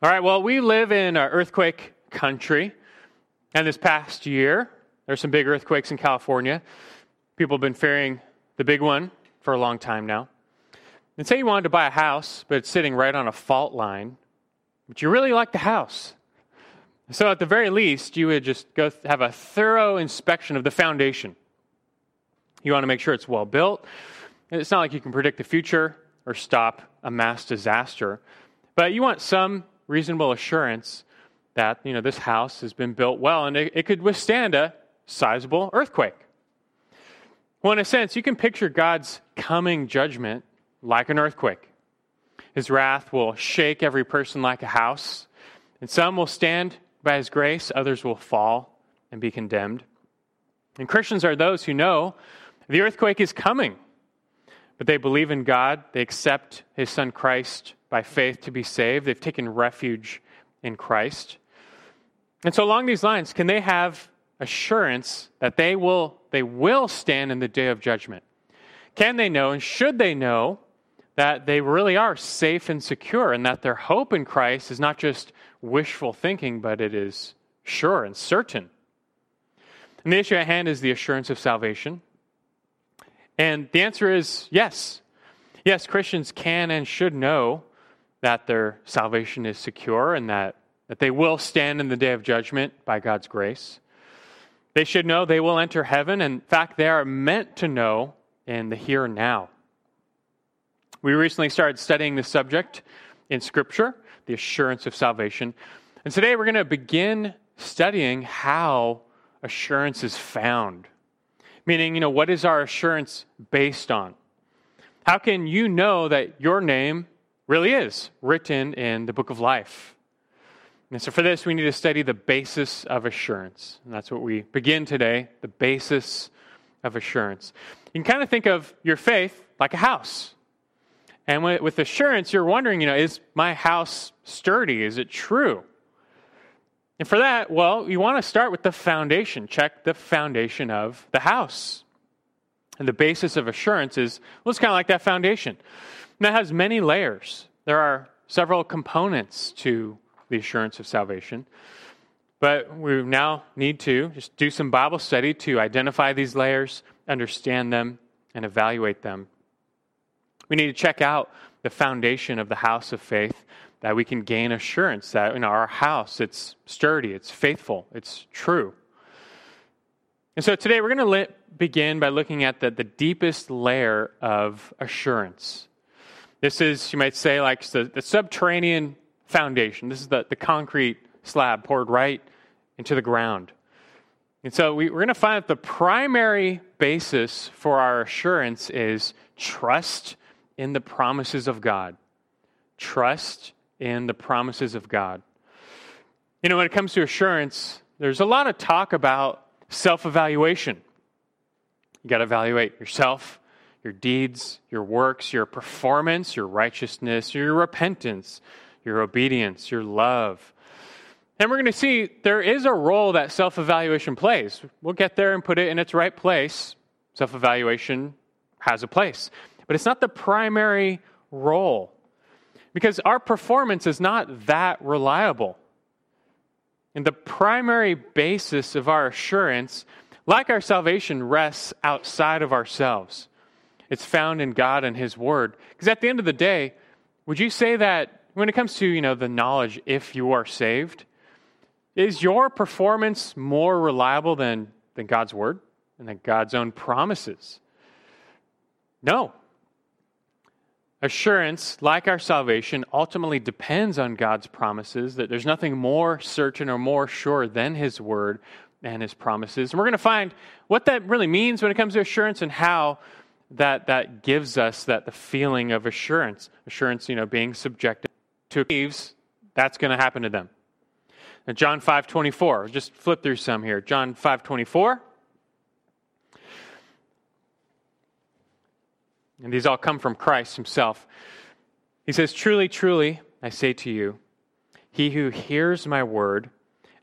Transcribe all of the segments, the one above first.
All right, well, we live in an earthquake country, and this past year, there's some big earthquakes in California. People have been fearing the big one for a long time now. And say you wanted to buy a house, but it's sitting right on a fault line, but you really like the house. So, at the very least, you would just go have a thorough inspection of the foundation. You want to make sure it's well built. It's not like you can predict the future or stop a mass disaster, but you want some reasonable assurance that you know this house has been built well and it, it could withstand a sizable earthquake. Well, in a sense, you can picture God's coming judgment like an earthquake. His wrath will shake every person like a house, and some will stand by his grace, others will fall and be condemned. And Christians are those who know the earthquake is coming, but they believe in God, they accept his son Christ by faith to be saved, they've taken refuge in Christ. And so along these lines, can they have assurance that they will they will stand in the day of judgment? Can they know and should they know that they really are safe and secure and that their hope in Christ is not just wishful thinking, but it is sure and certain? And the issue at hand is the assurance of salvation. And the answer is yes. Yes, Christians can and should know that their salvation is secure and that, that they will stand in the day of judgment by God's grace. They should know they will enter heaven. In fact, they are meant to know in the here and now. We recently started studying this subject in Scripture, the assurance of salvation. And today we're going to begin studying how assurance is found. Meaning, you know, what is our assurance based on? How can you know that your name really is written in the book of life? And so, for this, we need to study the basis of assurance. And that's what we begin today the basis of assurance. You can kind of think of your faith like a house. And with assurance, you're wondering, you know, is my house sturdy? Is it true? And for that, well, you want to start with the foundation. Check the foundation of the house. And the basis of assurance is, well, it's kind of like that foundation. And that has many layers. There are several components to the assurance of salvation. But we now need to just do some Bible study to identify these layers, understand them, and evaluate them. We need to check out the foundation of the house of faith that we can gain assurance that in our house it's sturdy, it's faithful, it's true. And so today we're going to begin by looking at the, the deepest layer of assurance. This is, you might say, like the, the subterranean foundation. This is the, the concrete slab poured right into the ground. And so we, we're going to find that the primary basis for our assurance is trust in the promises of God. Trust in the promises of God. You know, when it comes to assurance, there's a lot of talk about self evaluation. You got to evaluate yourself, your deeds, your works, your performance, your righteousness, your repentance, your obedience, your love. And we're going to see there is a role that self evaluation plays. We'll get there and put it in its right place. Self evaluation has a place, but it's not the primary role because our performance is not that reliable. And the primary basis of our assurance, like our salvation, rests outside of ourselves. It's found in God and His Word. Because at the end of the day, would you say that when it comes to, you know, the knowledge if you are saved, is your performance more reliable than, than God's word and than God's own promises? No. Assurance, like our salvation, ultimately depends on God's promises, that there's nothing more certain or more sure than His word and His promises. And we're going to find what that really means when it comes to assurance and how that, that gives us that the feeling of assurance. Assurance, you know, being subjected to believes, that's going to happen to them. Now, John 5 24, just flip through some here. John 5 24. And these all come from Christ himself. He says, Truly, truly, I say to you, he who hears my word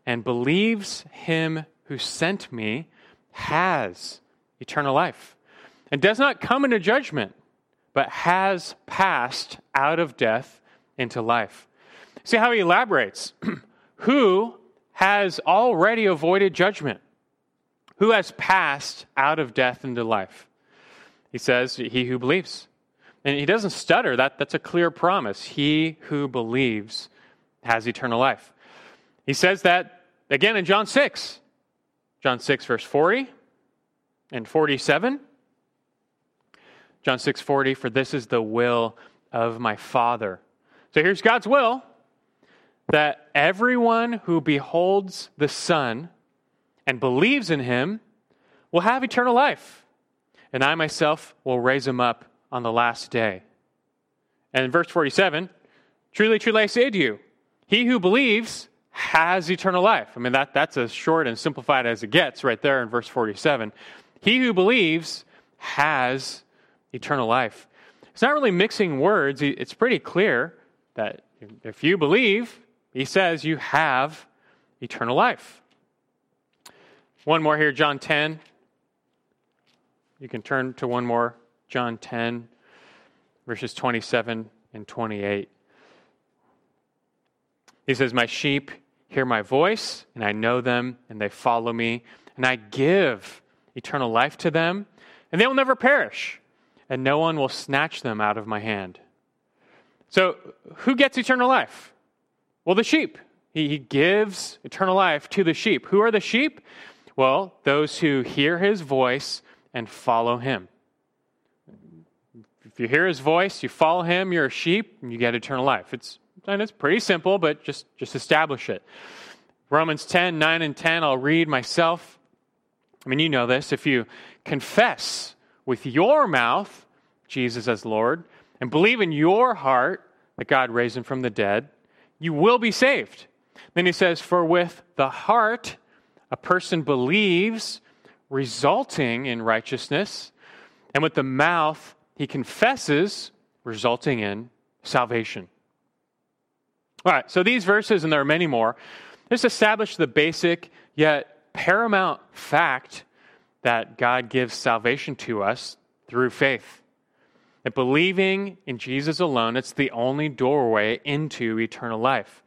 and believes him who sent me has eternal life and does not come into judgment, but has passed out of death into life. see how he elaborates. Who has already avoided judgment? Who has passed out of death into life? He says, He who believes. And he doesn't stutter. That, that's a clear promise. He who believes has eternal life. He says that again in John 6. John 6, verse 40 and 47. John 6, 40, for this is the will of my Father. So here's God's will that everyone who beholds the Son and believes in him will have eternal life, and I myself will raise him up on the last day. And in verse 47, truly, truly I say to you, he who believes has eternal life. I mean, that, that's as short and simplified as it gets right there in verse 47. He who believes has eternal life. It's not really mixing words, it's pretty clear that if you believe, he says you have eternal life. One more here, John 10. You can turn to one more, John 10, verses 27 and 28. He says, My sheep hear my voice, and I know them, and they follow me, and I give eternal life to them, and they will never perish, and no one will snatch them out of my hand. So, who gets eternal life? Well, the sheep. He, he gives eternal life to the sheep. Who are the sheep? Well, those who hear his voice and follow him. If you hear his voice, you follow him, you're a sheep, and you get eternal life. It's, and it's pretty simple, but just, just establish it. Romans 10, 9 and 10, I'll read myself. I mean, you know this. If you confess with your mouth Jesus as Lord and believe in your heart that God raised him from the dead, you will be saved. Then he says, For with the heart a person believes, resulting in righteousness, and with the mouth he confesses, resulting in salvation. All right, so these verses, and there are many more, just establish the basic yet paramount fact that God gives salvation to us through faith. That believing in Jesus alone, it's the only doorway into eternal life.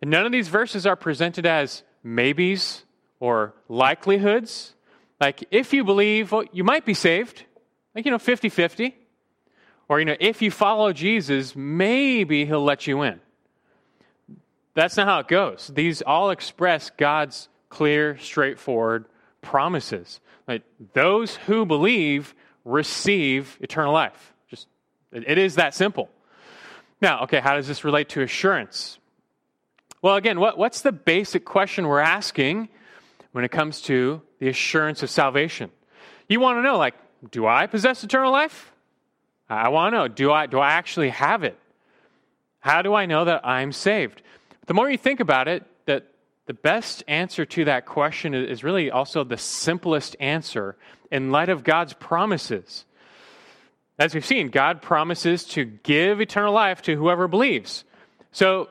And none of these verses are presented as maybes or likelihoods. Like, if you believe, well, you might be saved, like, you know, 50 50. Or, you know, if you follow Jesus, maybe he'll let you in. That's not how it goes. These all express God's clear, straightforward promises. Those who believe receive eternal life. Just, it is that simple. Now, okay, how does this relate to assurance? Well, again, what, what's the basic question we're asking when it comes to the assurance of salvation? You want to know, like, do I possess eternal life? I want to know, do I, do I actually have it? How do I know that I'm saved? The more you think about it, the best answer to that question is really also the simplest answer in light of God's promises. As we've seen, God promises to give eternal life to whoever believes. So,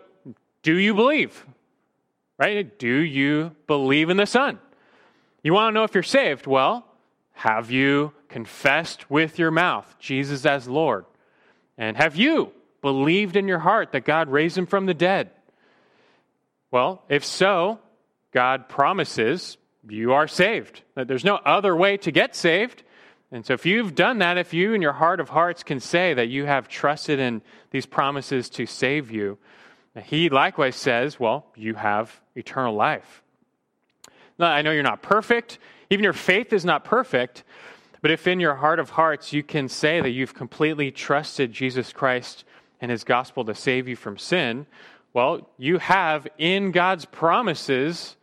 do you believe? Right? Do you believe in the Son? You want to know if you're saved? Well, have you confessed with your mouth Jesus as Lord? And have you believed in your heart that God raised him from the dead? Well, if so, God promises you are saved. That there's no other way to get saved. And so, if you've done that, if you in your heart of hearts can say that you have trusted in these promises to save you, he likewise says, well, you have eternal life. Now, I know you're not perfect. Even your faith is not perfect. But if in your heart of hearts you can say that you've completely trusted Jesus Christ and his gospel to save you from sin, well, you have in God's promises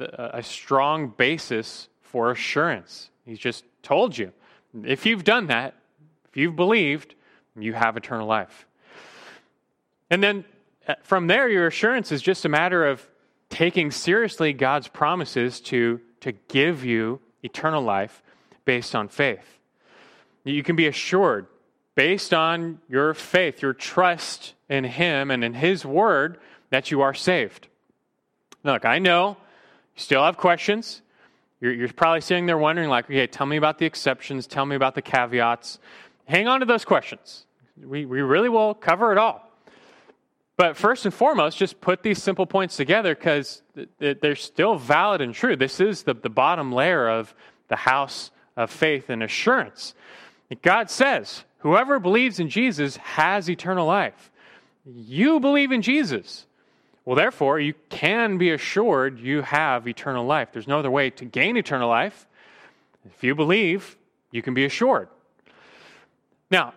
a strong basis for assurance. He's just told you. If you've done that, if you've believed, you have eternal life. And then uh, from there, your assurance is just a matter of taking seriously God's promises to, to give you eternal life based on faith. You can be assured, based on your faith, your trust in Him and in His Word, that you are saved. Look, I know you still have questions. You're, you're probably sitting there wondering, like, okay, tell me about the exceptions, tell me about the caveats. Hang on to those questions. We, we really will cover it all. But first and foremost, just put these simple points together because they're still valid and true. This is the, the bottom layer of the house of faith and assurance. God says, whoever believes in Jesus has eternal life. You believe in Jesus. Well, therefore, you can be assured you have eternal life. There's no other way to gain eternal life. If you believe, you can be assured. Now,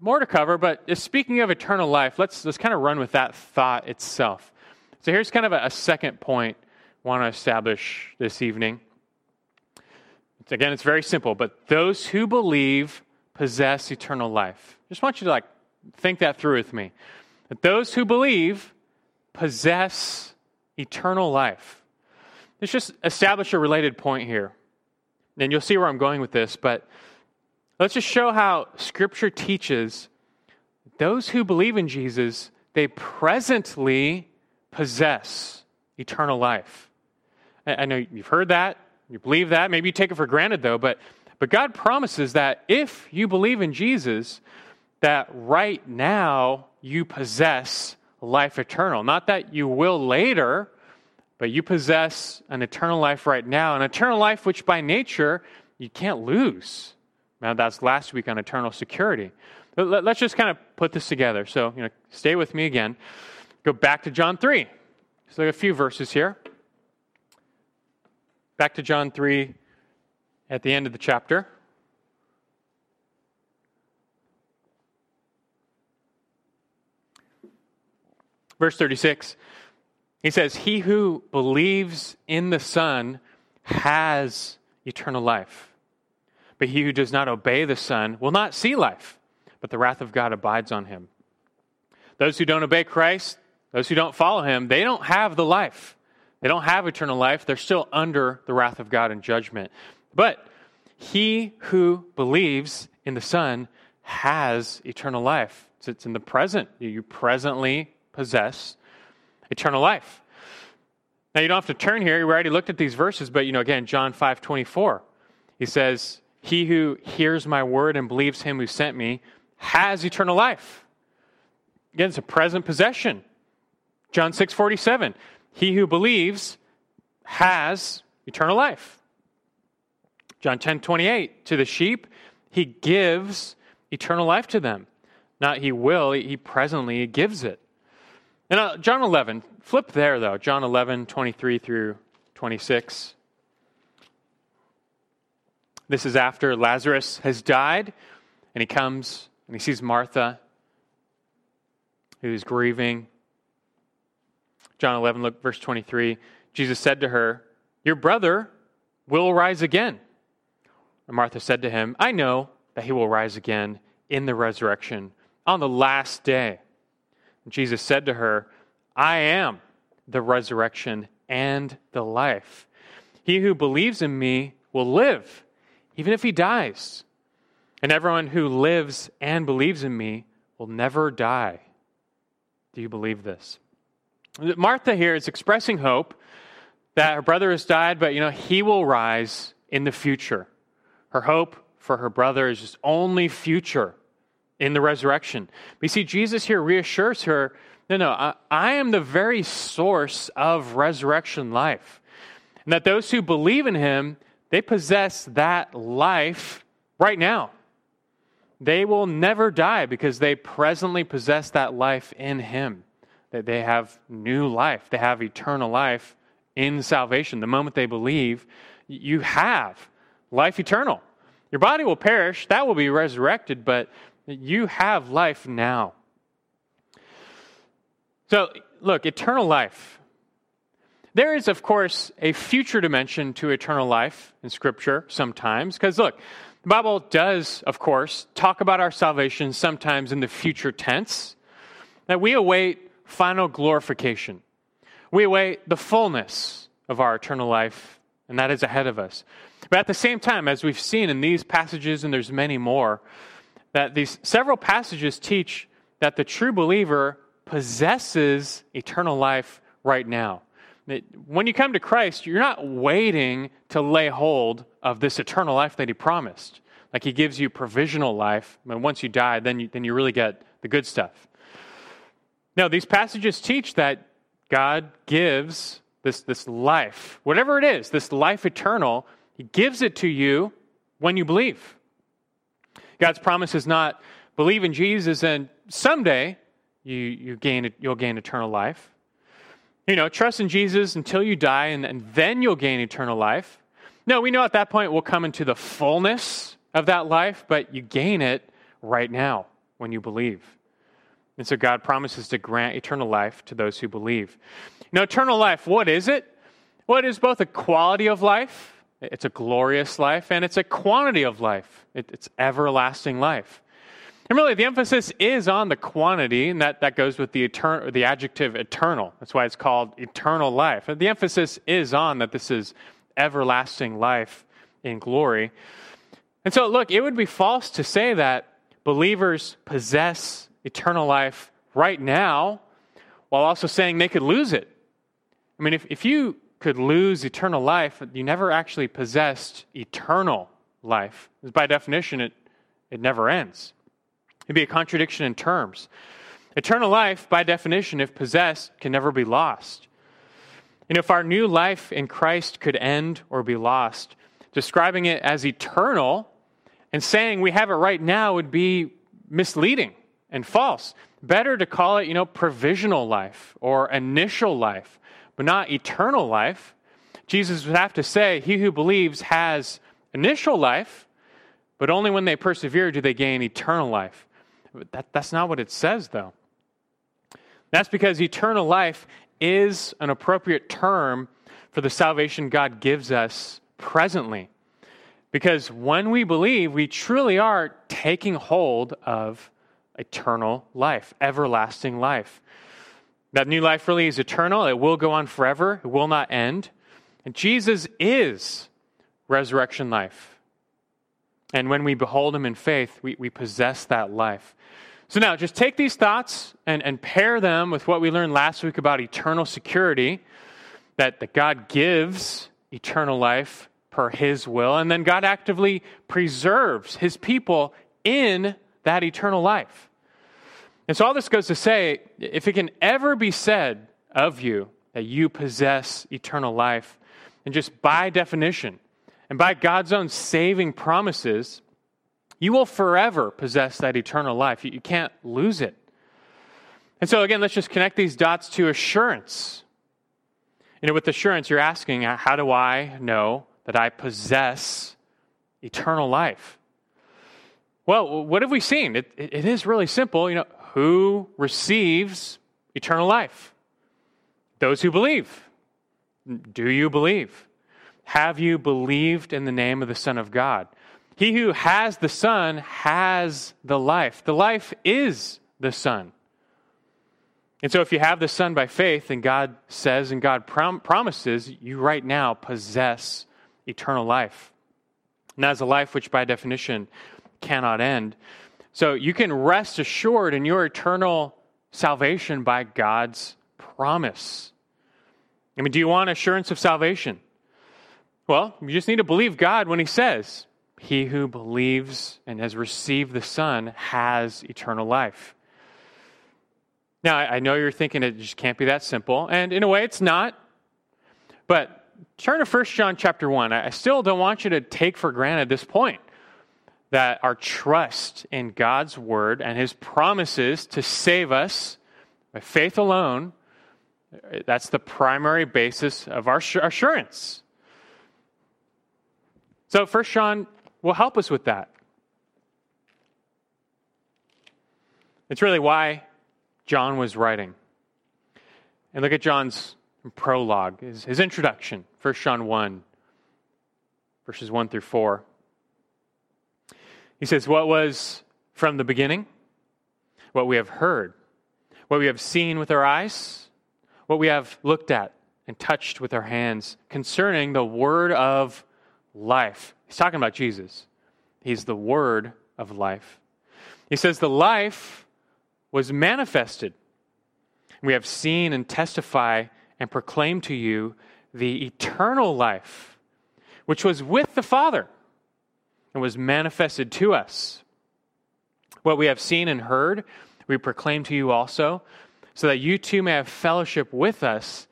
more to cover, but speaking of eternal life, let's, let's kind of run with that thought itself. So here's kind of a, a second point I want to establish this evening. Again, it's very simple, but those who believe possess eternal life. Just want you to like think that through with me. That those who believe possess eternal life. Let's just establish a related point here. And you'll see where I'm going with this, but let's just show how Scripture teaches those who believe in Jesus, they presently possess eternal life. I know you've heard that, you believe that, maybe you take it for granted though, but, but God promises that if you believe in Jesus, that right now you possess life eternal. Not that you will later, but you possess an eternal life right now, an eternal life which by nature you can't lose. Now, that's last week on eternal security. Let's just kind of put this together. So, you know, stay with me again. Go back to John 3. So, a few verses here. Back to John 3 at the end of the chapter. Verse 36. He says, He who believes in the Son has eternal life. But he who does not obey the Son will not see life, but the wrath of God abides on him. Those who don't obey Christ, those who don't follow him, they don't have the life. They don't have eternal life. They're still under the wrath of God and judgment. But he who believes in the Son has eternal life. It's in the present. You presently possess eternal life. Now you don't have to turn here. We already looked at these verses, but you know, again, John 5 24. He says, He who hears my word and believes him who sent me has eternal life. Again, it's a present possession. John 6 47. He who believes has eternal life. John 10 28. To the sheep, he gives eternal life to them. Not he will, he presently gives it. And uh, John 11, flip there though, John 11, 23 through 26. This is after Lazarus has died, and he comes and he sees Martha, who's grieving. John 11, look, verse 23. Jesus said to her, Your brother will rise again. And Martha said to him, I know that he will rise again in the resurrection on the last day. Jesus said to her, I am the resurrection and the life. He who believes in me will live, even if he dies. And everyone who lives and believes in me will never die. Do you believe this? Martha here is expressing hope that her brother has died, but you know, he will rise in the future. Her hope for her brother is just only future in the resurrection. We see Jesus here reassures her no, no, I, I, am the very source of resurrection life. And that those who believe in him, they possess that life right now. They will never die because they presently possess that life in him. That they have new life, they have eternal life in salvation. The moment they believe, you have life eternal. Your body will perish, that will be resurrected, but you have life now. So, look, eternal life. There is, of course, a future dimension to eternal life in Scripture sometimes, because look, the Bible does, of course, talk about our salvation sometimes in the future tense, that we await final glorification. We await the fullness of our eternal life, and that is ahead of us. But at the same time, as we've seen in these passages, and there's many more, that these several passages teach that the true believer possesses eternal life right now. That When you come to Christ, you're not waiting to lay hold of this eternal life that He promised. Like He gives you provisional life, and once you die, then you, then you really get the good stuff. No, these passages teach that God gives this, this life, whatever it is, this life eternal, He gives it to you when you believe. God's promise is not believe in Jesus and someday you, you gain, you'll gain eternal life. You know, trust in Jesus until you die and, and then you'll gain eternal life. No, we know at that point we'll come into the fullness of that life, but you gain it right now when you believe. And so God promises to grant eternal life to those who believe. Now, eternal life, what is it? Well, it is both a quality of life, it's a glorious life, and it's a quantity of life. It, it's everlasting life. And really, the emphasis is on the quantity, and that, that goes with the, etern- the adjective eternal. That's why it's called eternal life. The emphasis is on that this is everlasting life in glory. And so, look, it would be false to say that believers possess eternal life right now while also saying they could lose it. I mean, if, if you could lose eternal life, you never actually possessed eternal life. By definition, it, it never ends. It'd be a contradiction in terms. Eternal life, by definition, if possessed, can never be lost. And if our new life in Christ could end or be lost, describing it as eternal and saying we have it right now would be misleading and false. Better to call it, you know, provisional life or initial life, but not eternal life. Jesus would have to say, He who believes has initial life, but only when they persevere do they gain eternal life. That, that's not what it says, though. That's because eternal life is an appropriate term for the salvation God gives us presently. Because when we believe, we truly are taking hold of eternal life, everlasting life. That new life really is eternal. It will go on forever, it will not end. And Jesus is resurrection life. And when we behold him in faith, we, we possess that life. So now, just take these thoughts and, and pair them with what we learned last week about eternal security that, that God gives eternal life per his will, and then God actively preserves his people in that eternal life. And so all this goes to say if it can ever be said of you that you possess eternal life, and just by definition, and by God's own saving promises, you will forever possess that eternal life. You can't lose it. And so, again, let's just connect these dots to assurance. You know, with assurance, you're asking, uh, how do I know that I possess eternal life? Well, what have we seen? It, it, it is really simple. You know, who receives eternal life? Those who believe. Do you believe? Have you believed in the name of the Son of God? He who has the Son has the life. The life is the Son. And so, if you have the Son by faith, and God says and God prom- promises, you right now possess eternal life. And that is a life which, by definition, cannot end. So you can rest assured in your eternal salvation by God's promise. I mean, do you want assurance of salvation? Well, you just need to believe God when He says, He who believes and has received the Son has eternal life. Now, I know you're thinking it just can't be that simple, and in a way, it's not. But turn to 1 John chapter 1. I still don't want you to take for granted this point that our trust in God's word and his promises to save us by faith alone, that's the primary basis of our assurance. So, First John will help us with that. It's really why John was writing. And look at John's prologue, his, his introduction, 1 John 1, verses 1 through 4. He says, What was from the beginning? What we have heard, what we have seen with our eyes, what we have looked at and touched with our hands concerning the word of life. He's talking about Jesus. He's the word of life. He says, The life was manifested. We have seen and testify and proclaim to you the eternal life, which was with the Father and was manifested to us. What we have seen and heard, we proclaim to you also, so that you too may have fellowship with us.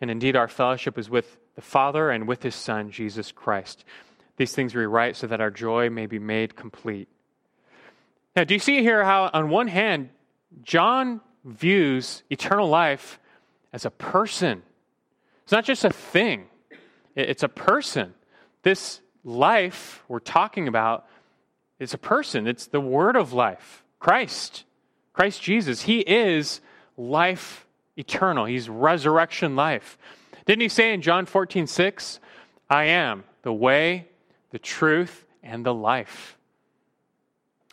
And indeed, our fellowship is with the Father and with his Son, Jesus Christ. These things we write so that our joy may be made complete. Now, do you see here how, on one hand, John views eternal life as a person? It's not just a thing, it's a person. This life we're talking about is a person, it's the word of life, Christ. Christ Jesus. He is life eternal, He's resurrection life. Didn't He say in John 14, 6, I am the way, the truth, and the life?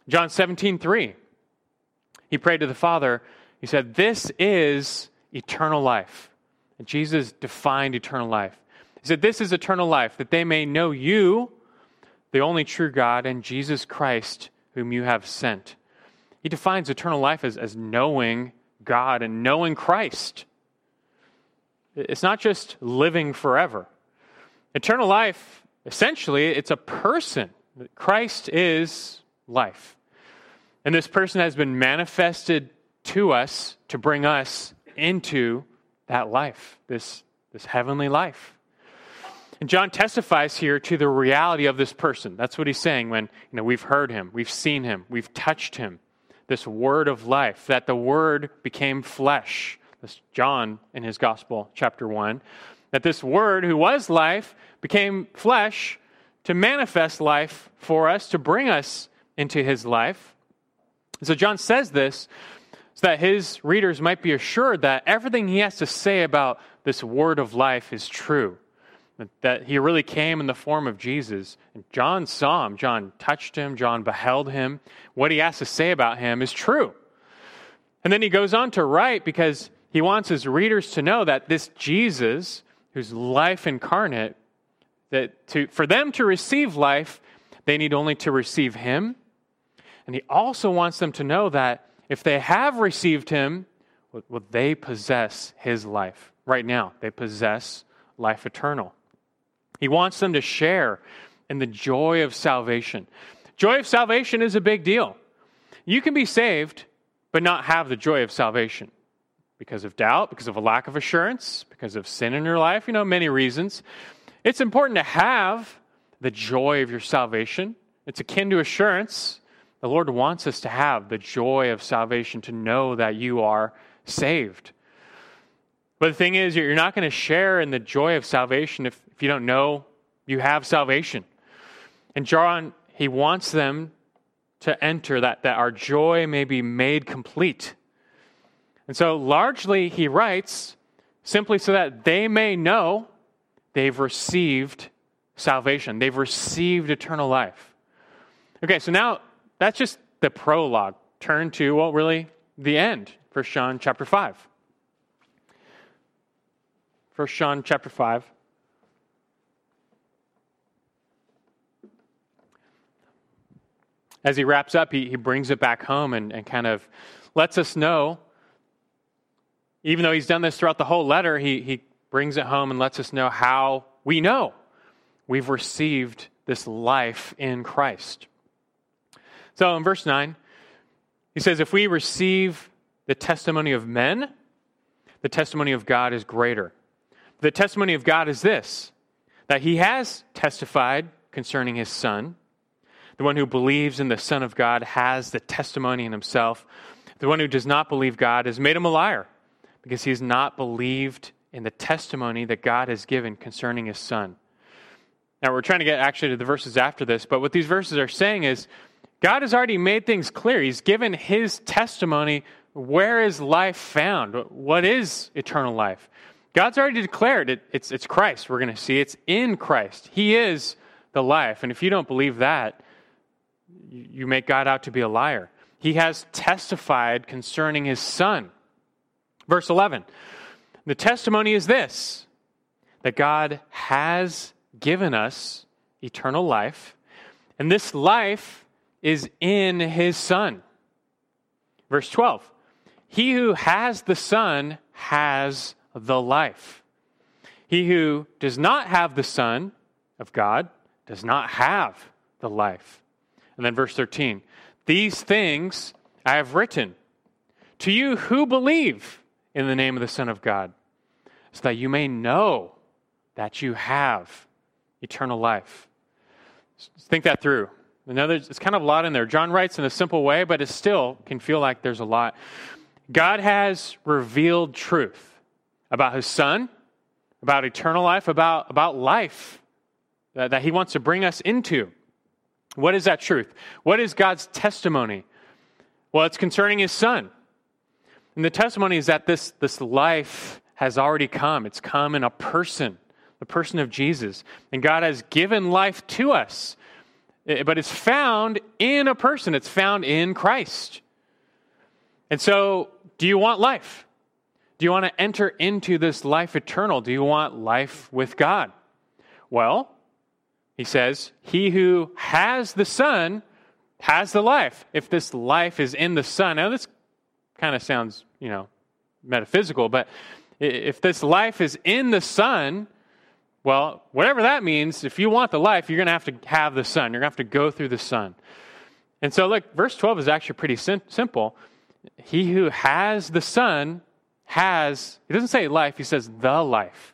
John 17, 3, he prayed to the Father. He said, This is eternal life. And Jesus defined eternal life. He said, This is eternal life, that they may know you, the only true God, and Jesus Christ, whom you have sent. He defines eternal life as, as knowing God and knowing Christ. It's not just living forever. Eternal life, essentially, it's a person. Christ is life. And this person has been manifested to us to bring us into that life, this, this heavenly life. And John testifies here to the reality of this person. That's what he's saying when you know, we've heard him, we've seen him, we've touched him. This word of life, that the word became flesh. This John in his gospel, chapter 1. That this word, who was life, became flesh to manifest life for us, to bring us into his life. So John says this so that his readers might be assured that everything he has to say about this word of life is true. That he really came in the form of Jesus. And John saw him, John touched him, John beheld him. What he has to say about him is true. And then he goes on to write because he wants his readers to know that this Jesus, who's life incarnate, that to, for them to receive life, they need only to receive him and he also wants them to know that if they have received him, well, they possess his life. Right now, they possess life eternal. He wants them to share in the joy of salvation. Joy of salvation is a big deal. You can be saved, but not have the joy of salvation because of doubt, because of a lack of assurance, because of sin in your life, you know, many reasons. It's important to have the joy of your salvation. It's akin to assurance. The Lord wants us to have the joy of salvation, to know that you are saved. But the thing is, you're not going to share in the joy of salvation if, if you don't know you have salvation. And John, he wants them to enter that, that our joy may be made complete. And so, largely, he writes simply so that they may know they've received salvation, they've received eternal life. Okay, so now that's just the prologue. Turn to, well, really, the end. 1 John chapter 5. 1 John chapter 5. As he wraps up, he, he brings it back home and, and kind of lets us know, even though he's done this throughout the whole letter, he, he brings it home and lets us know how we know we've received this life in Christ. So in verse 9, he says, If we receive the testimony of men, the testimony of God is greater. The testimony of God is this that he has testified concerning his Son. The one who believes in the Son of God has the testimony in himself. The one who does not believe God has made him a liar because he has not believed in the testimony that God has given concerning his Son. Now, we're trying to get actually to the verses after this, but what these verses are saying is God has already made things clear. He's given his testimony. Where is life found? What is eternal life? God's already declared it, it's, it's Christ. We're going to see it's in Christ. He is the life. And if you don't believe that, you make God out to be a liar. He has testified concerning his Son. Verse 11 The testimony is this that God has given us eternal life, and this life is in his Son. Verse 12 He who has the Son has the life. He who does not have the Son of God does not have the life. And then verse 13 These things I have written to you who believe in the name of the Son of God, so that you may know that you have eternal life. Think that through. Another, it's kind of a lot in there. John writes in a simple way, but it still can feel like there's a lot. God has revealed truth about his son, about eternal life, about, about life that, that he wants to bring us into. What is that truth? What is God's testimony? Well, it's concerning his son. And the testimony is that this, this life has already come. It's come in a person, the person of Jesus. And God has given life to us. Eh, but it's found in a person, it's found in Christ. And so, do you want life? Do you want to enter into this life eternal? Do you want life with God? Well, he says, He who has the Son has the life. If this life is in the Son, now this kind of sounds, you know, metaphysical, but if this life is in the Son, well, whatever that means, if you want the life, you're going to have to have the Son. You're going to have to go through the Son. And so, look, verse 12 is actually pretty sim- simple. He who has the Son has, he doesn't say life, he says the life.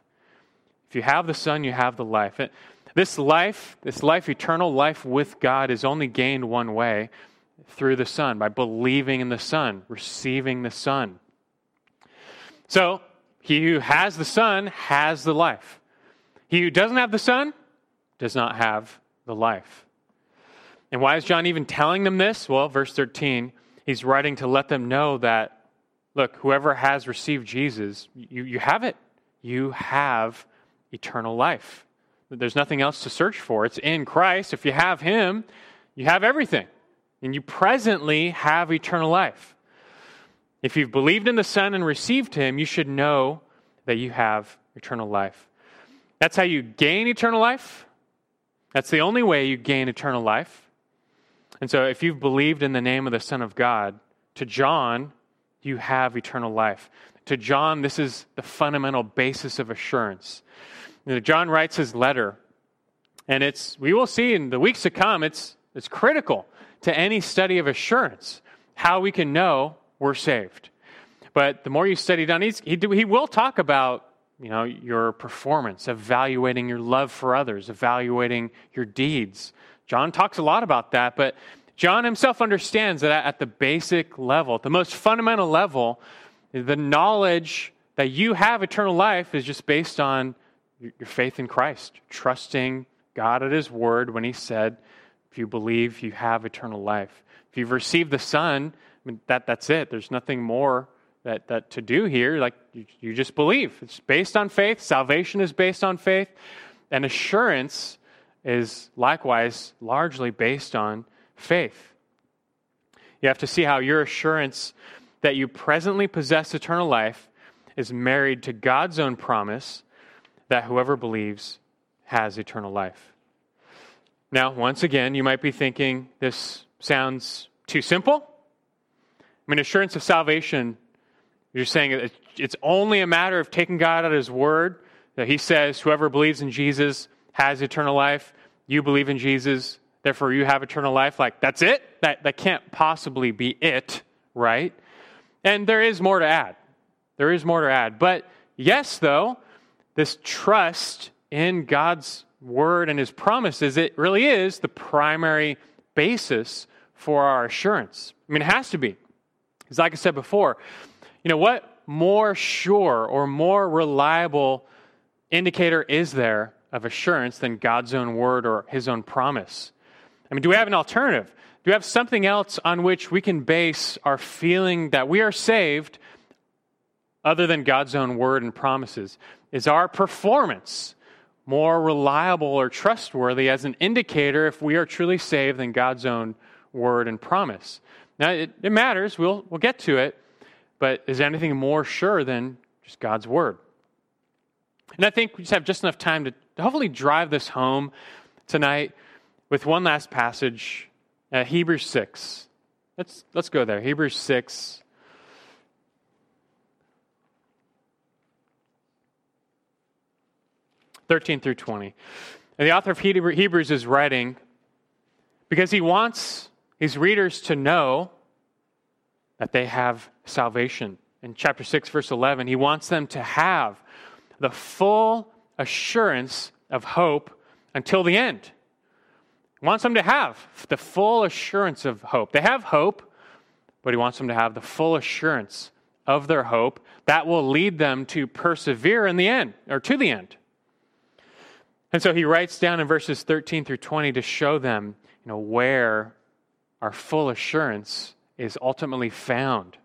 If you have the Son, you have the life. This life, this life, eternal life with God, is only gained one way through the Son, by believing in the Son, receiving the Son. So, he who has the Son has the life. He who doesn't have the Son does not have the life. And why is John even telling them this? Well, verse 13, he's writing to let them know that, look, whoever has received Jesus, you, you have it. You have eternal life. There's nothing else to search for. It's in Christ. If you have Him, you have everything. And you presently have eternal life. If you've believed in the Son and received Him, you should know that you have eternal life. That's how you gain eternal life. That's the only way you gain eternal life. And so, if you've believed in the name of the Son of God, to John, you have eternal life. To John, this is the fundamental basis of assurance. You know, John writes his letter, and it's we will see in the weeks to come. It's it's critical to any study of assurance how we can know we're saved. But the more you study John, he, he will talk about you know your performance, evaluating your love for others, evaluating your deeds. John talks a lot about that, but John himself understands that at the basic level, the most fundamental level, the knowledge that you have eternal life is just based on your faith in Christ, trusting God at His word when He said, if you believe, you have eternal life. If you've received the Son, I mean, that, that's it. There's nothing more that, that to do here. Like, you, you just believe. It's based on faith. Salvation is based on faith. And assurance is likewise largely based on faith. You have to see how your assurance that you presently possess eternal life is married to God's own promise that whoever believes has eternal life. Now, once again, you might be thinking this sounds too simple. I mean, assurance of salvation, you're saying it's only a matter of taking God at His word, that He says, whoever believes in Jesus has eternal life. You believe in Jesus, therefore you have eternal life. Like, that's it? That, that can't possibly be it, right? And there is more to add. There is more to add. But yes, though, this trust in God's word and his promises, it really is the primary basis for our assurance. I mean, it has to be. Because, like I said before, you know, what more sure or more reliable indicator is there of assurance than God's own word or his own promise? I mean, do we have an alternative? Do we have something else on which we can base our feeling that we are saved other than God's own word and promises? Is our performance more reliable or trustworthy as an indicator if we are truly saved than God's own word and promise? Now, it, it matters. We'll, we'll get to it. But is anything more sure than just God's word? And I think we just have just enough time to hopefully drive this home tonight with one last passage, uh, Hebrews 6. Let's, let's go there. Hebrews 6, 13 through 20. And the author of Hebrews is writing because he wants his readers to know that they have salvation in chapter 6, verse 11, he wants them to have the full assurance of hope until the end. He wants them to have the full assurance of hope. They have hope, but he wants them to have the full assurance of their hope that will lead them to persevere in the end, or to the end. And so he writes down in verses 13 through 20 to show them, you know, where our full assurance is ultimately found.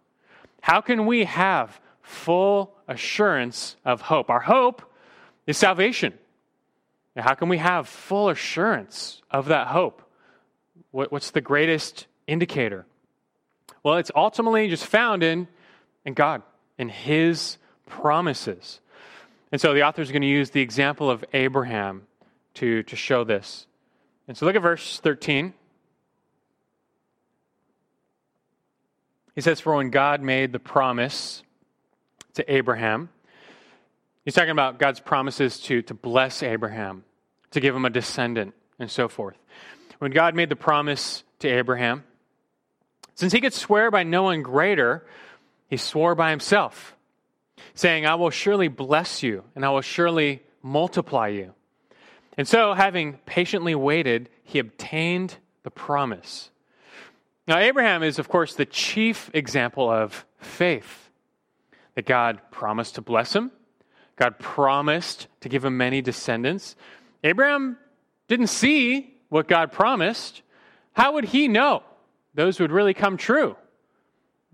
How can we have full assurance of hope? Our hope is salvation. Now, how can we have full assurance of that hope? what's the greatest indicator? Well, it's ultimately just found in, in God, in His promises. And so the author is going to use the example of Abraham to, to show this. And so look at verse 13. He says, For when God made the promise to Abraham, he's talking about God's promises to, to bless Abraham, to give him a descendant, and so forth. When God made the promise to Abraham, since he could swear by no one greater, he swore by himself, saying, I will surely bless you, and I will surely multiply you. And so, having patiently waited, he obtained the promise. Now, Abraham is, of course, the chief example of faith that God promised to bless him, God promised to give him many descendants. Abraham didn't see what God promised. How would he know those would really come true?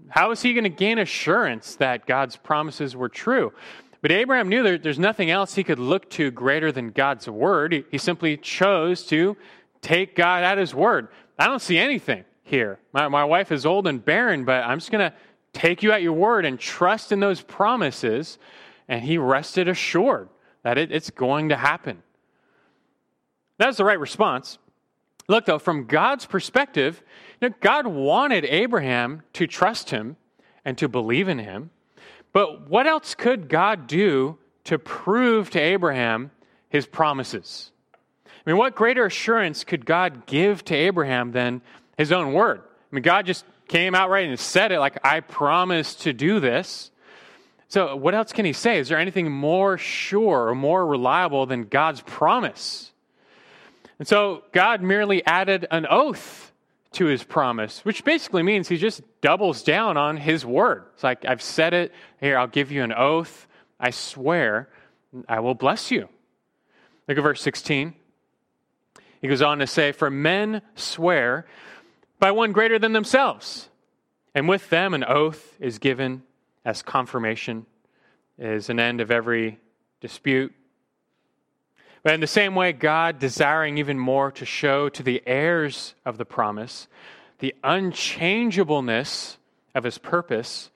How is he going to gain assurance that God's promises were true? But Abraham knew there, there's nothing else he could look to greater than God's word. He, he simply chose to take God at his word. I don't see anything here. My, my wife is old and barren, but I'm just going to take you at your word and trust in those promises. And he rested assured that it, it's going to happen. That's the right response. Look, though, from God's perspective, know, God wanted Abraham to trust him and to believe in him. But what else could God do to prove to Abraham his promises? I mean, what greater assurance could God give to Abraham than his own word? I mean, God just came out right and said it like, I promise to do this. So, what else can he say? Is there anything more sure or more reliable than God's promise? And so, God merely added an oath to his promise, which basically means he just doubles down on his word. It's like, I've said it. Here, I'll give you an oath. I swear I will bless you. Look at verse 16. He goes on to say, For men swear by one greater than themselves, and with them an oath is given as confirmation, is an end of every dispute. But in the same way, God, desiring even more to show to the heirs of the promise the unchangeableness of his purpose,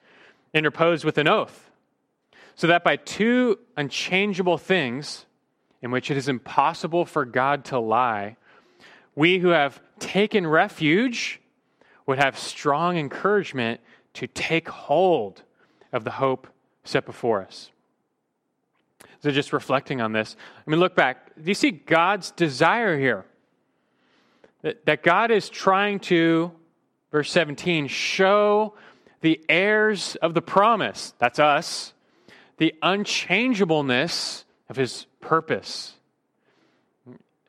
interposed with an oath, so that by two unchangeable things, in which it is impossible for God to lie, we who have taken refuge would have strong encouragement to take hold of the hope set before us. So, just reflecting on this, I mean, look back. Do you see God's desire here? That, that God is trying to, verse 17, show the heirs of the promise, that's us, the unchangeableness of his purpose.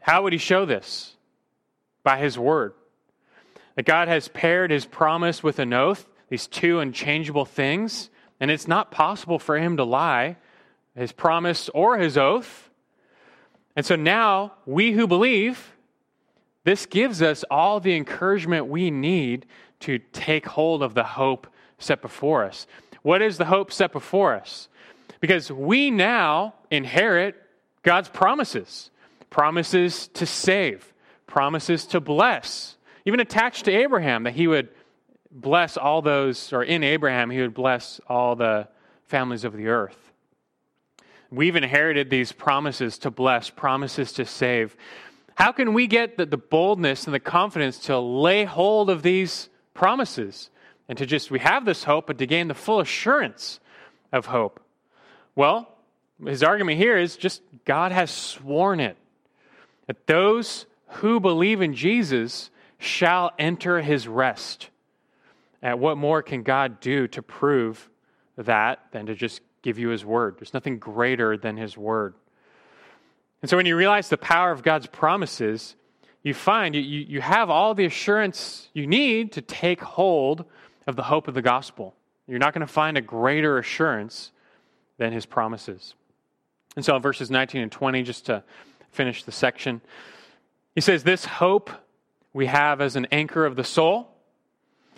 How would he show this? By his word. That God has paired his promise with an oath, these two unchangeable things, and it's not possible for him to lie his promise or his oath. And so now, we who believe, this gives us all the encouragement we need to take hold of the hope set before us. What is the hope set before us? Because we now inherit God's promises promises to save, promises to bless, even attached to Abraham, that he would bless all those, or in Abraham, he would bless all the families of the earth. We've inherited these promises to bless, promises to save. How can we get the, the boldness and the confidence to lay hold of these promises and to just, we have this hope, but to gain the full assurance of hope? Well, his argument here is just God has sworn it that those who believe in Jesus shall enter his rest. And what more can God do to prove that than to just give you his word. There's nothing greater than his word. And so when you realize the power of God's promises, you find you, you have all the assurance you need to take hold of the hope of the gospel. You're not going to find a greater assurance than his promises. And so in verses 19 and 20, just to finish the section, he says, This hope we have as an anchor of the soul,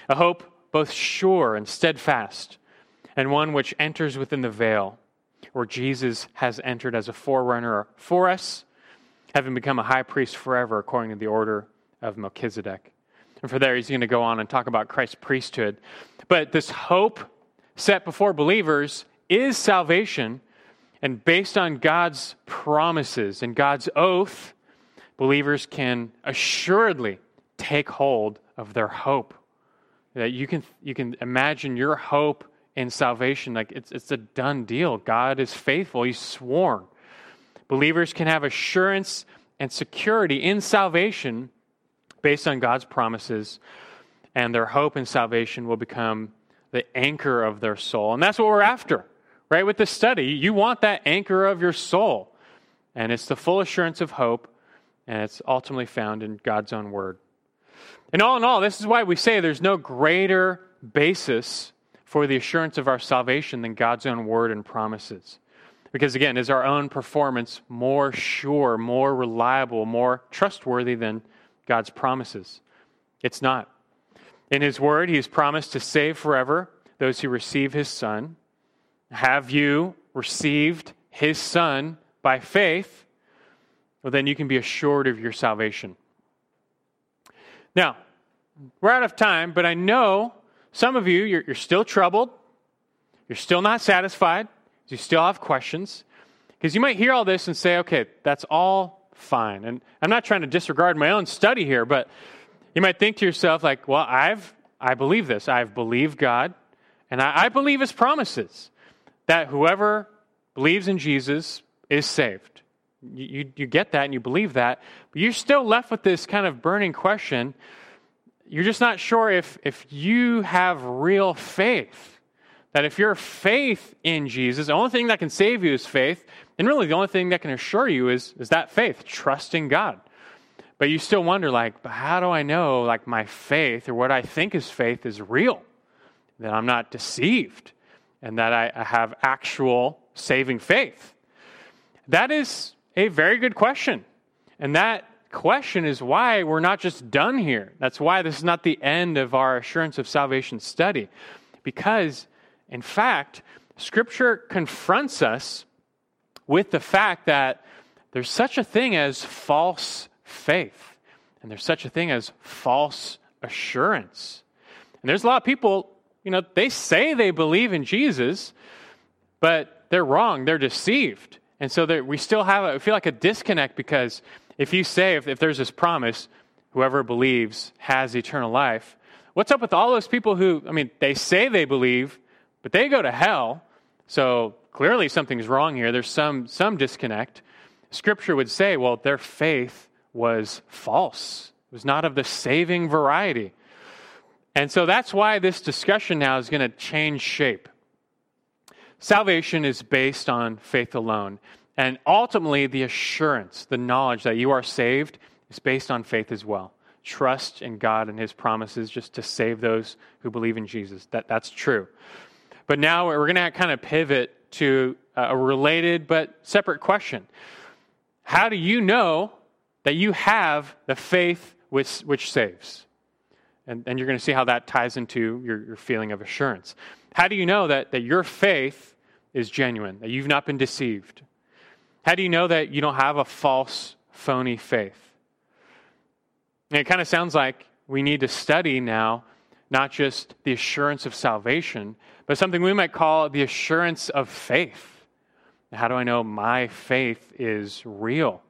a hope both sure and steadfast, and one which enters within the veil, where Jesus has entered as a forerunner for us, having become a high priest forever according to the order of Melchizedek. And for there, he's going to go on and talk about Christ's priesthood. But this hope set before believers is salvation, and based on God's promises and God's oath, believers can assuredly take hold of their hope. That you can, you can imagine your hope in salvation like it's, it's a done deal. God is faithful, He's sworn. Believers can have assurance and security in salvation based on God's promises, and their hope in salvation will become the anchor of their soul. And that's what we're after, right? With this study, you want that anchor of your soul. And it's the full assurance of hope, and it's ultimately found in God's own word. And all in all, this is why we say there's no greater basis for the assurance of our salvation than God's own word and promises. Because again, is our own performance more sure, more reliable, more trustworthy than God's promises? It's not. In His word, He has promised to save forever those who receive His Son. Have you received His Son by faith? Well, then you can be assured of your salvation. Now, we're out of time, but I know some of you, you're, you're still troubled. You're still not satisfied. You still have questions. Because you might hear all this and say, okay, that's all fine. And I'm not trying to disregard my own study here, but you might think to yourself, like, well, I've I believe this. I've believed God, and I, I believe his promises that whoever believes in Jesus is saved. You, you, you get that and you believe that, but you're still left with this kind of burning question you're just not sure if, if you have real faith. That if your faith in Jesus, the only thing that can save you is faith, and really the only thing that can assure you is, is that faith, trusting God. But you still wonder, like, but how do I know, like, my faith or what I think is faith is real? That I'm not deceived and that I, I have actual saving faith? That is a very good question. And that question is why we're not just done here. That's why this is not the end of our assurance of salvation study. Because, in fact, Scripture confronts us with the fact that there's such a thing as false faith, and there's such a thing as false assurance. And there's a lot of people, you know, they say they believe in Jesus, but they're wrong, they're deceived. And so we still have, a, feel like a disconnect because if you say, if, if there's this promise, whoever believes has eternal life, what's up with all those people who, I mean, they say they believe, but they go to hell. So clearly something's wrong here. There's some, some disconnect. Scripture would say, well, their faith was false, it was not of the saving variety. And so that's why this discussion now is going to change shape. Salvation is based on faith alone. And ultimately, the assurance, the knowledge that you are saved is based on faith as well. Trust in God and His promises just to save those who believe in Jesus. That, that's true. But now we're going to kind of pivot to uh, a related but separate question. How do you know that you have the faith which, which saves? And, and you're going to see how that ties into your, your feeling of assurance. How do you know that, that your faith is genuine, that you've not been deceived? How do you know that you don't have a false, phony faith? And it kind of sounds like we need to study now not just the assurance of salvation, but something we might call the assurance of faith. How do I know my faith is real?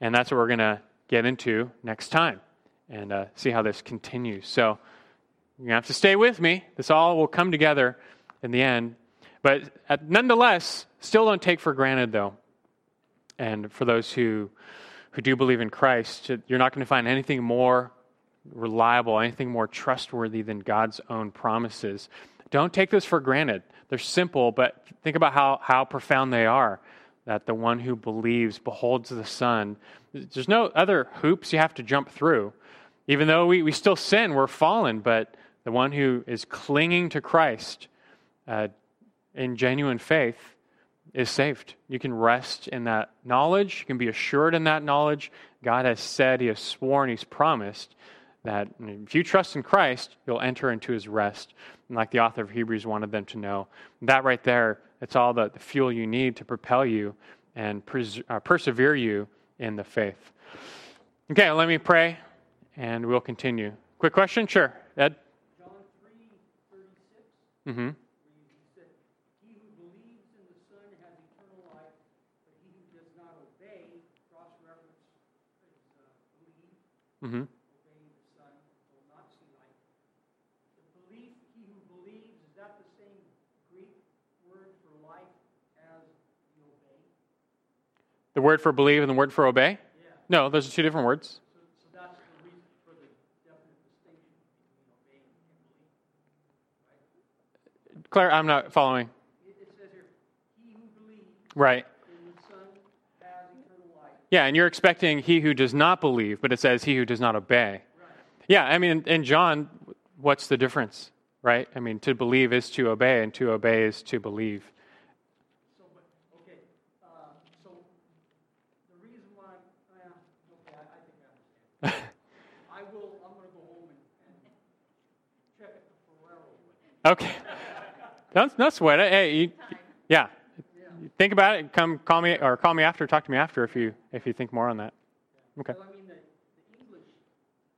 And that's what we're going to get into next time and uh, see how this continues. So you have to stay with me. This all will come together in the end. But uh, nonetheless, still don't take for granted, though, and for those who, who do believe in Christ, you're not going to find anything more reliable, anything more trustworthy than God's own promises don't take this for granted. They're simple, but think about how, how profound they are. That the one who believes beholds the Son. There's no other hoops you have to jump through. Even though we, we still sin, we're fallen, but the one who is clinging to Christ uh, in genuine faith is saved. You can rest in that knowledge. You can be assured in that knowledge. God has said, He has sworn, He's promised that if you trust in Christ, you'll enter into His rest. And like the author of Hebrews wanted them to know, that right there, it's all the, the fuel you need to propel you and pres- uh, persevere you in the faith. Okay, let me pray and we'll continue. Quick question? Sure. Ed? John 3 36. Mm-hmm. Mm-hmm. Obeying the Son will not see life. The belief, he who believes, is that the same Greek word for life as the obey? The word for believe and the word for obey? Yeah. No, those are two different words. So, so the reason for the definite distinction between obeying and believing. Right? Claire, I'm not following. It, it says here, he who believes Right. in the Son has eternal life. Yeah, and you're expecting he who does not believe, but it says he who does not obey. Right. Yeah, I mean, in John, what's the difference, right? I mean, to believe is to obey, and to obey is to believe. Okay, um, so the reason why, I, I think I understand. I will, I'm gonna go home and, and check it for Ferrero. Okay. Don't, don't sweat it. Hey, you, yeah. Think about it. Come call me or call me after. Talk to me after if you if you think more on that. Okay. Well, I mean, the, the English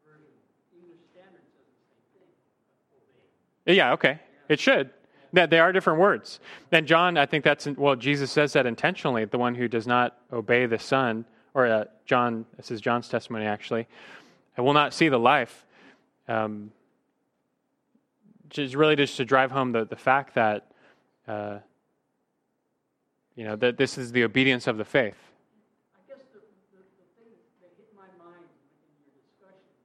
version, English standard says the same thing. Yeah. Okay. It should. That they are different words. And John, I think that's well. Jesus says that intentionally. The one who does not obey the Son, or uh, John, this is John's testimony actually, I will not see the life. Um, just really just to drive home the the fact that. Uh, you know that this is the obedience of the faith. I guess the, the, the thing that hit my mind in your discussion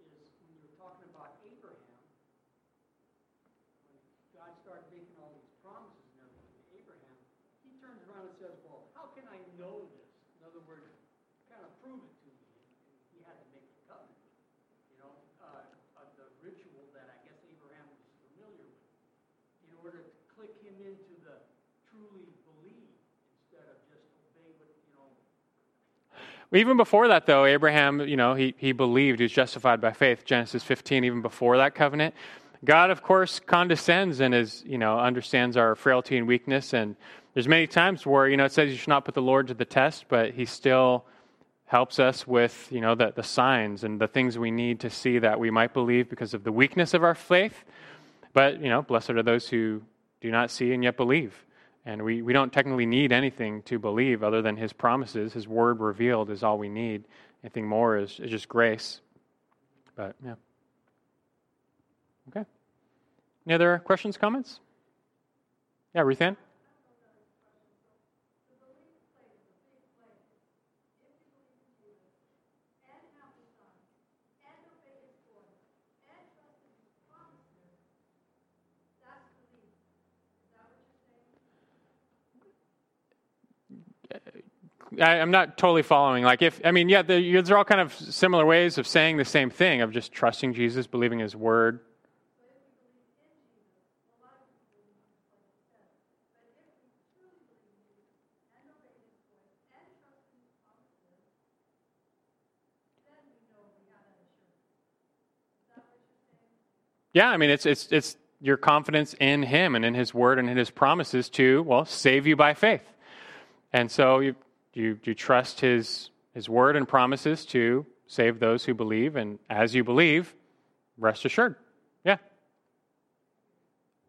is when you were talking about Abraham, when God started making all these promises and everything to Abraham, he turns around and says, Well, how can I know this? In other words, kind of prove it to me. And he had to make the covenant. You know, uh, uh, the ritual that I guess Abraham was familiar with in order to click him into the truly believe instead of just obey what, you know, Even before that, though, Abraham, you know, he, he believed, he was justified by faith. Genesis 15, even before that covenant. God, of course, condescends and is, you know, understands our frailty and weakness. And there's many times where, you know, it says you should not put the Lord to the test, but he still helps us with, you know, the, the signs and the things we need to see that we might believe because of the weakness of our faith. But, you know, blessed are those who do not see and yet believe. And we, we don't technically need anything to believe other than his promises. His word revealed is all we need. Anything more is, is just grace. But, yeah. Okay. Any other questions, comments? Yeah, Ruthann? I, I'm not totally following. Like, if, I mean, yeah, the, these are all kind of similar ways of saying the same thing, of just trusting Jesus, believing his word. Yeah, I mean, it's, it's, it's your confidence in him and in his word and in his promises to, well, save you by faith. And so you, you, you trust his, his word and promises to save those who believe. And as you believe, rest assured. Yeah.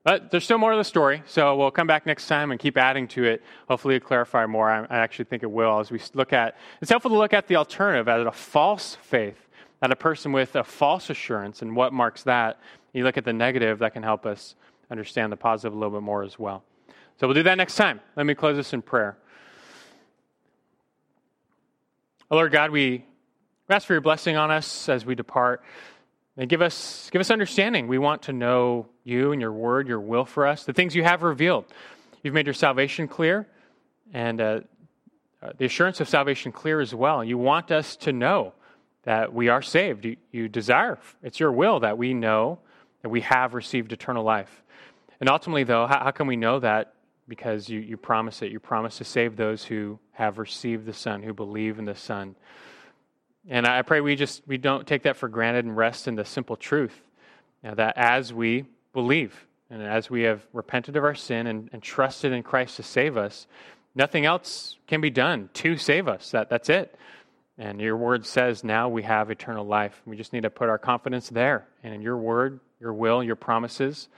But there's still more to the story, so we'll come back next time and keep adding to it. Hopefully, it'll clarify more. I, I actually think it will as we look at. It's helpful to look at the alternative, at a false faith, at a person with a false assurance, and what marks that. You look at the negative, that can help us understand the positive a little bit more as well. So we'll do that next time. Let me close this in prayer. Lord God, we ask for your blessing on us as we depart. And give us, give us understanding. We want to know you and your word, your will for us, the things you have revealed. You've made your salvation clear, and uh, uh, the assurance of salvation clear as well. You want us to know that we are saved. You, you desire, it's your will that we know that we have received eternal life. And ultimately, though, how, how can we know that? Because you, you promise it. You promise to save those who have received the Son, who believe in the Son. And I pray we just we don't take that for granted and rest in the simple truth you know, that as we believe and as we have repented of our sin and, and trusted in Christ to save us, nothing else can be done to save us. That, that's it. And your word says now we have eternal life. We just need to put our confidence there and in your word, your will, your promises.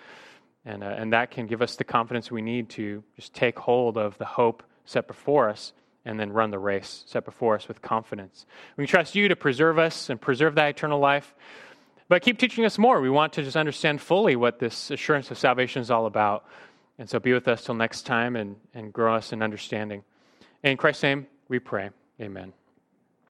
And, uh, and that can give us the confidence we need to just take hold of the hope set before us and then run the race set before us with confidence. We trust you to preserve us and preserve that eternal life. But keep teaching us more. We want to just understand fully what this assurance of salvation is all about. And so be with us till next time and, and grow us in understanding. In Christ's name, we pray. Amen.